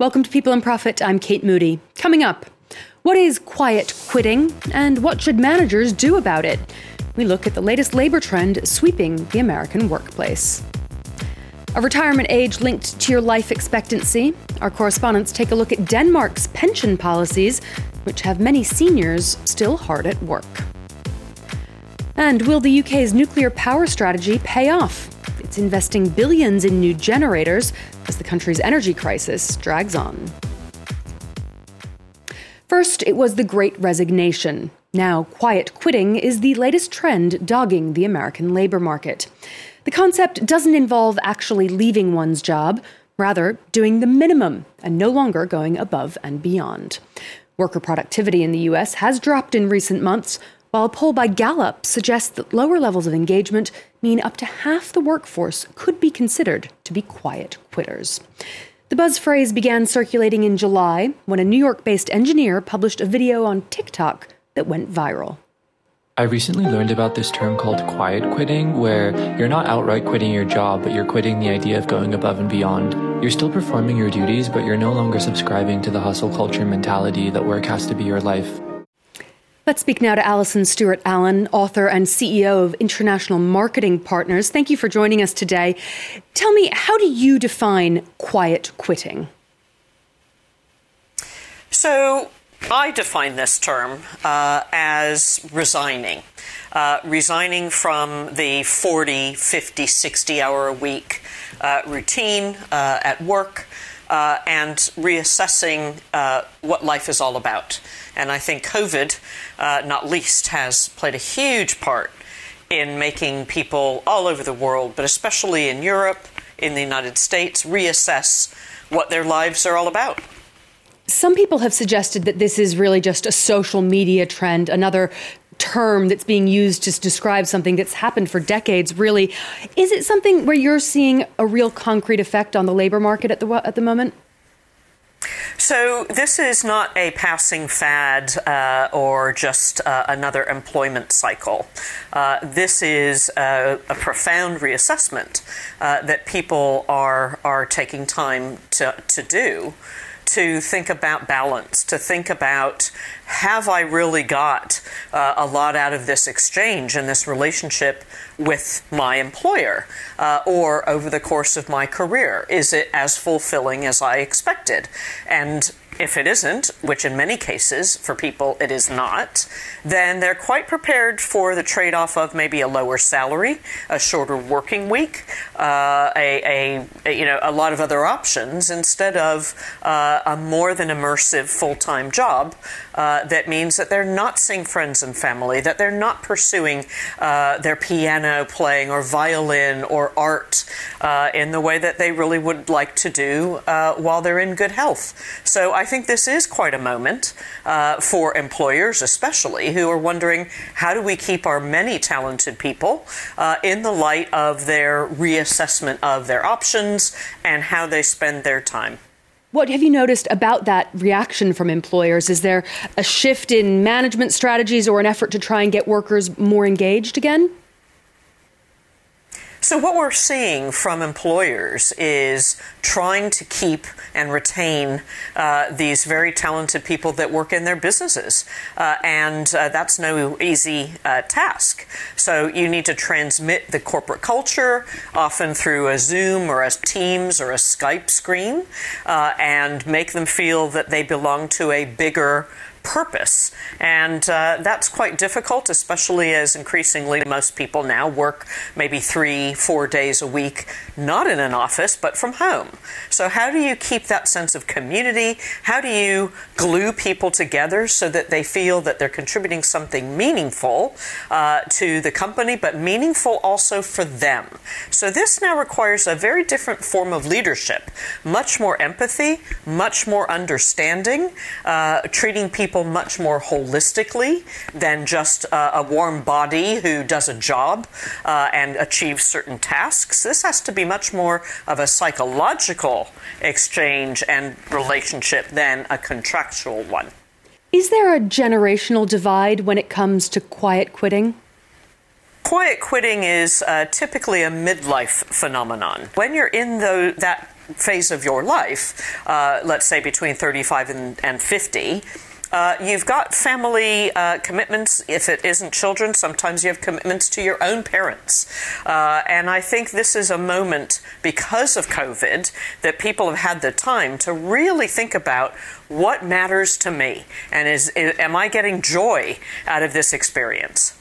Welcome to People and Profit. I'm Kate Moody. Coming up, what is quiet quitting and what should managers do about it? We look at the latest labor trend sweeping the American workplace. A retirement age linked to your life expectancy. Our correspondents take a look at Denmark's pension policies, which have many seniors still hard at work. And will the UK's nuclear power strategy pay off? It's investing billions in new generators as the country's energy crisis drags on. First, it was the Great Resignation. Now, quiet quitting is the latest trend dogging the American labor market. The concept doesn't involve actually leaving one's job, rather, doing the minimum and no longer going above and beyond. Worker productivity in the U.S. has dropped in recent months, while a poll by Gallup suggests that lower levels of engagement mean up to half the workforce could be considered to be quiet quitters. The buzz phrase began circulating in July when a New York based engineer published a video on TikTok that went viral. I recently learned about this term called quiet quitting, where you're not outright quitting your job, but you're quitting the idea of going above and beyond. You're still performing your duties, but you're no longer subscribing to the hustle culture mentality that work has to be your life. Let's speak now to Alison Stewart Allen, author and CEO of International Marketing Partners. Thank you for joining us today. Tell me, how do you define quiet quitting? So, I define this term uh, as resigning. Uh, resigning from the 40, 50, 60 hour a week uh, routine uh, at work uh, and reassessing uh, what life is all about. And I think COVID, uh, not least, has played a huge part in making people all over the world, but especially in Europe, in the United States, reassess what their lives are all about. Some people have suggested that this is really just a social media trend, another term that's being used to describe something that's happened for decades really is it something where you're seeing a real concrete effect on the labor market at the at the moment so, this is not a passing fad uh, or just uh, another employment cycle. Uh, this is a, a profound reassessment uh, that people are, are taking time to, to do to think about balance, to think about have I really got uh, a lot out of this exchange and this relationship with my employer uh, or over the course of my career? Is it as fulfilling as I expected? And if it isn't, which in many cases for people it is not, then they're quite prepared for the trade off of maybe a lower salary, a shorter working week, uh, a, a, you know a lot of other options instead of uh, a more than immersive full time job. Uh, that means that they're not seeing friends and family, that they're not pursuing uh, their piano playing or violin or art uh, in the way that they really would like to do uh, while they're in good health. So I think this is quite a moment uh, for employers, especially, who are wondering how do we keep our many talented people uh, in the light of their reassessment of their options and how they spend their time. What have you noticed about that reaction from employers? Is there a shift in management strategies or an effort to try and get workers more engaged again? So, what we're seeing from employers is trying to keep and retain uh, these very talented people that work in their businesses. Uh, and uh, that's no easy uh, task. So, you need to transmit the corporate culture, often through a Zoom or a Teams or a Skype screen, uh, and make them feel that they belong to a bigger purpose. And uh, that's quite difficult, especially as increasingly most people now work maybe three, four days a week, not in an office, but from home. So, how do you keep that sense of community? How do you glue people together so that they feel that they're contributing something meaningful uh, to the company, but meaningful also for them? So, this now requires a very different form of leadership, much more empathy, much more understanding, uh, treating people people much more holistically than just uh, a warm body who does a job uh, and achieves certain tasks. This has to be much more of a psychological exchange and relationship than a contractual one. Is there a generational divide when it comes to quiet quitting? Quiet quitting is uh, typically a midlife phenomenon. When you're in the, that phase of your life, uh, let's say between 35 and, and 50, uh, you've got family uh, commitments. If it isn't children, sometimes you have commitments to your own parents. Uh, and I think this is a moment, because of COVID, that people have had the time to really think about what matters to me and is, is am I getting joy out of this experience?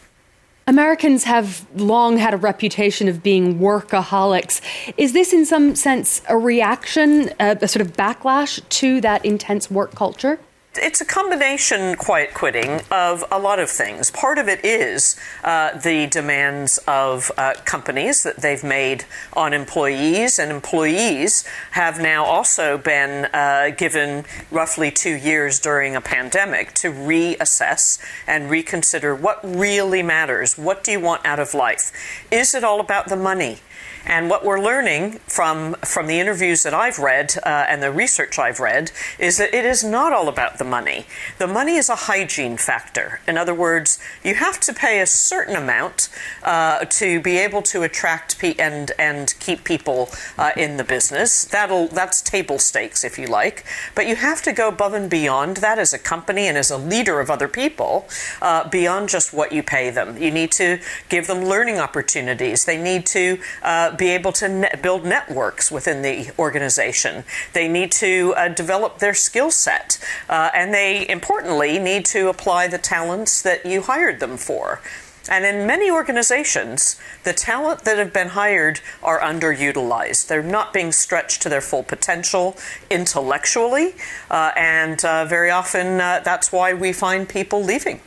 Americans have long had a reputation of being workaholics. Is this, in some sense, a reaction, a, a sort of backlash to that intense work culture? It's a combination, quiet quitting, of a lot of things. Part of it is uh, the demands of uh, companies that they've made on employees, and employees have now also been uh, given roughly two years during a pandemic to reassess and reconsider what really matters. What do you want out of life? Is it all about the money? And what we're learning from from the interviews that I've read uh, and the research I've read is that it is not all about the money. The money is a hygiene factor. In other words, you have to pay a certain amount uh, to be able to attract pe- and and keep people uh, in the business. That'll that's table stakes, if you like. But you have to go above and beyond that as a company and as a leader of other people, uh, beyond just what you pay them. You need to give them learning opportunities. They need to uh, be able to net build networks within the organization. They need to uh, develop their skill set, uh, and they importantly need to apply the talents that you hired them for. And in many organizations, the talent that have been hired are underutilized. They're not being stretched to their full potential intellectually, uh, and uh, very often uh, that's why we find people leaving.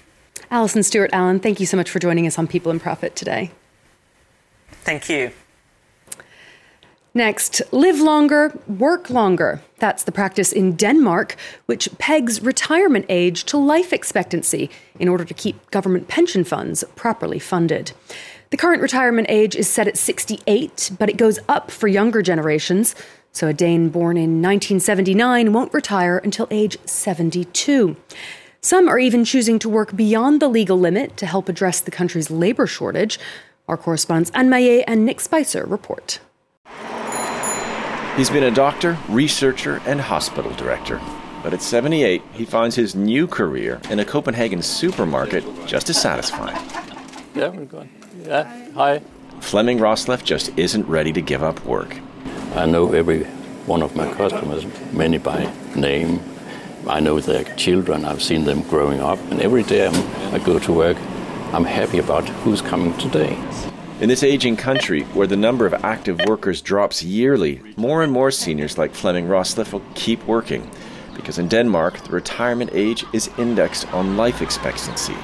Alison Stewart Allen, thank you so much for joining us on People and Profit today. Thank you. Next, live longer, work longer. That's the practice in Denmark, which pegs retirement age to life expectancy in order to keep government pension funds properly funded. The current retirement age is set at 68, but it goes up for younger generations. So a Dane born in 1979 won't retire until age 72. Some are even choosing to work beyond the legal limit to help address the country's labor shortage. Our correspondents Anne Maillet and Nick Spicer report. He's been a doctor, researcher, and hospital director. But at 78, he finds his new career in a Copenhagen supermarket just as satisfying. Yeah, we're going. Yeah, hi. Fleming Rosleff just isn't ready to give up work. I know every one of my customers, many by name. I know their children, I've seen them growing up, and every day I'm, I go to work, I'm happy about who's coming today. In this aging country, where the number of active workers drops yearly, more and more seniors like Fleming Rosleff will keep working. Because in Denmark, the retirement age is indexed on life expectancy.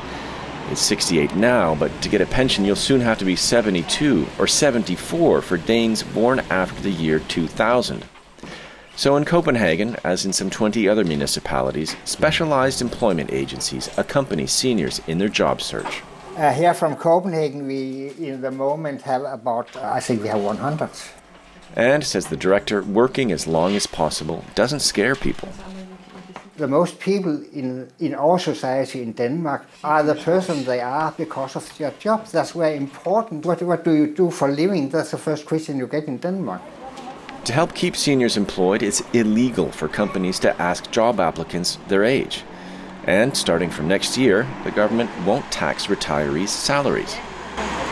It's 68 now, but to get a pension, you'll soon have to be 72 or 74 for Danes born after the year 2000. So in Copenhagen, as in some 20 other municipalities, specialized employment agencies accompany seniors in their job search. Uh, here from Copenhagen, we in the moment have about, uh, I think we have 100. And, says the director, working as long as possible doesn't scare people. The most people in, in our society in Denmark are the person they are because of their job. That's very important. What, what do you do for living? That's the first question you get in Denmark. To help keep seniors employed, it's illegal for companies to ask job applicants their age. And starting from next year, the government won't tax retirees' salaries.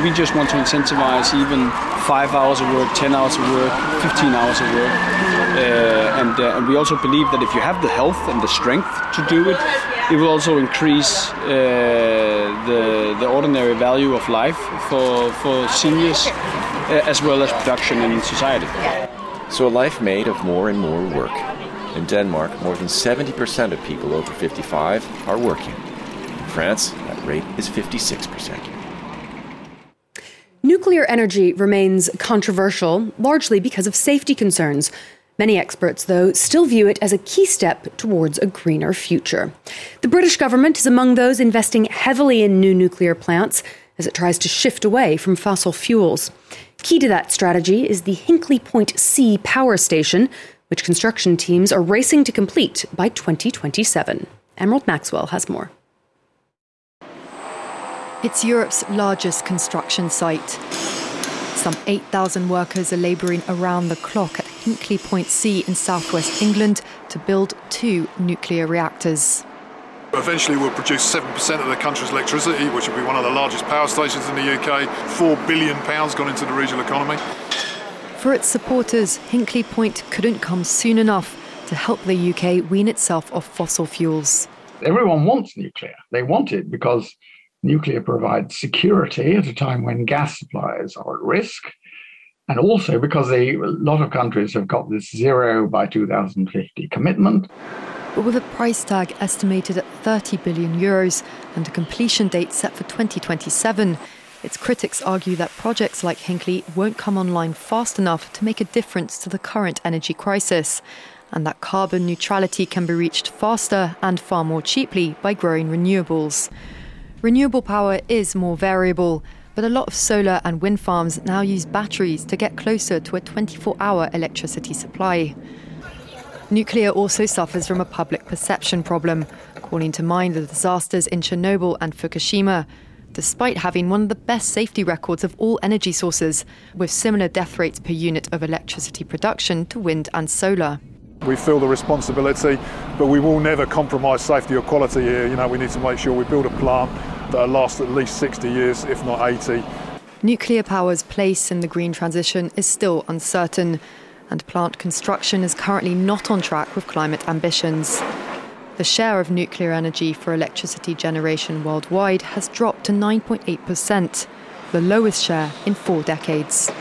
We just want to incentivize even five hours of work, 10 hours of work, 15 hours of work. Uh, and, uh, and, we also believe that if you have the health and the strength to do it, it will also increase uh, the, the ordinary value of life for, for seniors uh, as well as production in society. So a life made of more and more work. In Denmark, more than 70% of people over 55 are working. In France, that rate is 56%. Nuclear energy remains controversial, largely because of safety concerns. Many experts, though, still view it as a key step towards a greener future. The British government is among those investing heavily in new nuclear plants as it tries to shift away from fossil fuels. Key to that strategy is the Hinkley Point C power station, which construction teams are racing to complete by 2027. Emerald Maxwell has more. It's Europe's largest construction site. Some 8,000 workers are labouring around the clock at Hinkley Point C in southwest England to build two nuclear reactors. Eventually, we'll produce 7% of the country's electricity, which will be one of the largest power stations in the UK. £4 billion gone into the regional economy. For its supporters, Hinkley Point couldn't come soon enough to help the UK wean itself off fossil fuels. Everyone wants nuclear. They want it because nuclear provides security at a time when gas supplies are at risk. And also because they, a lot of countries have got this zero by 2050 commitment. But with a price tag estimated at 30 billion euros and a completion date set for 2027, its critics argue that projects like Hinkley won't come online fast enough to make a difference to the current energy crisis, and that carbon neutrality can be reached faster and far more cheaply by growing renewables. Renewable power is more variable, but a lot of solar and wind farms now use batteries to get closer to a 24 hour electricity supply. Nuclear also suffers from a public perception problem, calling to mind the disasters in Chernobyl and Fukushima, despite having one of the best safety records of all energy sources, with similar death rates per unit of electricity production to wind and solar. We feel the responsibility, but we will never compromise safety or quality here. You know, we need to make sure we build a plant that lasts at least 60 years, if not 80. Nuclear power's place in the green transition is still uncertain and plant construction is currently not on track with climate ambitions. The share of nuclear energy for electricity generation worldwide has dropped to 9.8%, the lowest share in four decades.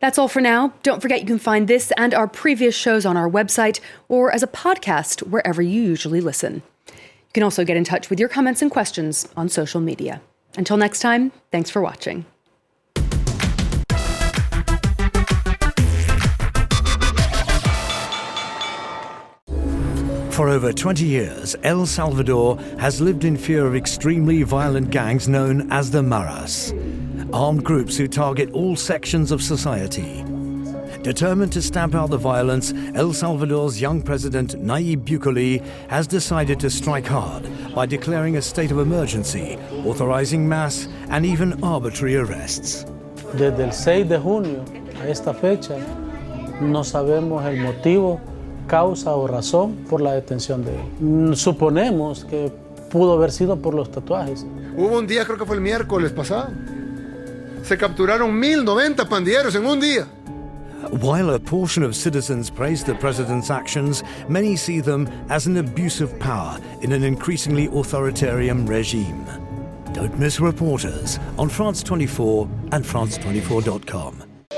That's all for now. Don't forget you can find this and our previous shows on our website or as a podcast wherever you usually listen. You can also get in touch with your comments and questions on social media. Until next time, thanks for watching. For over 20 years, El Salvador has lived in fear of extremely violent gangs known as the Maras, armed groups who target all sections of society. Determined to stamp out the violence, El Salvador's young president Nayib Bukele has decided to strike hard by declaring a state of emergency, authorizing mass and even arbitrary arrests. Desde el 6 de junio a esta fecha, no sabemos el motivo causa o razón por la detención de él. Mm, suponemos que pudo haber sido por los tatuajes. Hubo un día, creo que fue el miércoles pasado, se capturaron 1090 pandilleros en un día. While a portion of citizens praise the president's actions, many see them as an abuse of power in an increasingly authoritarian regime. Don't miss reporters on France 24 and France24.com.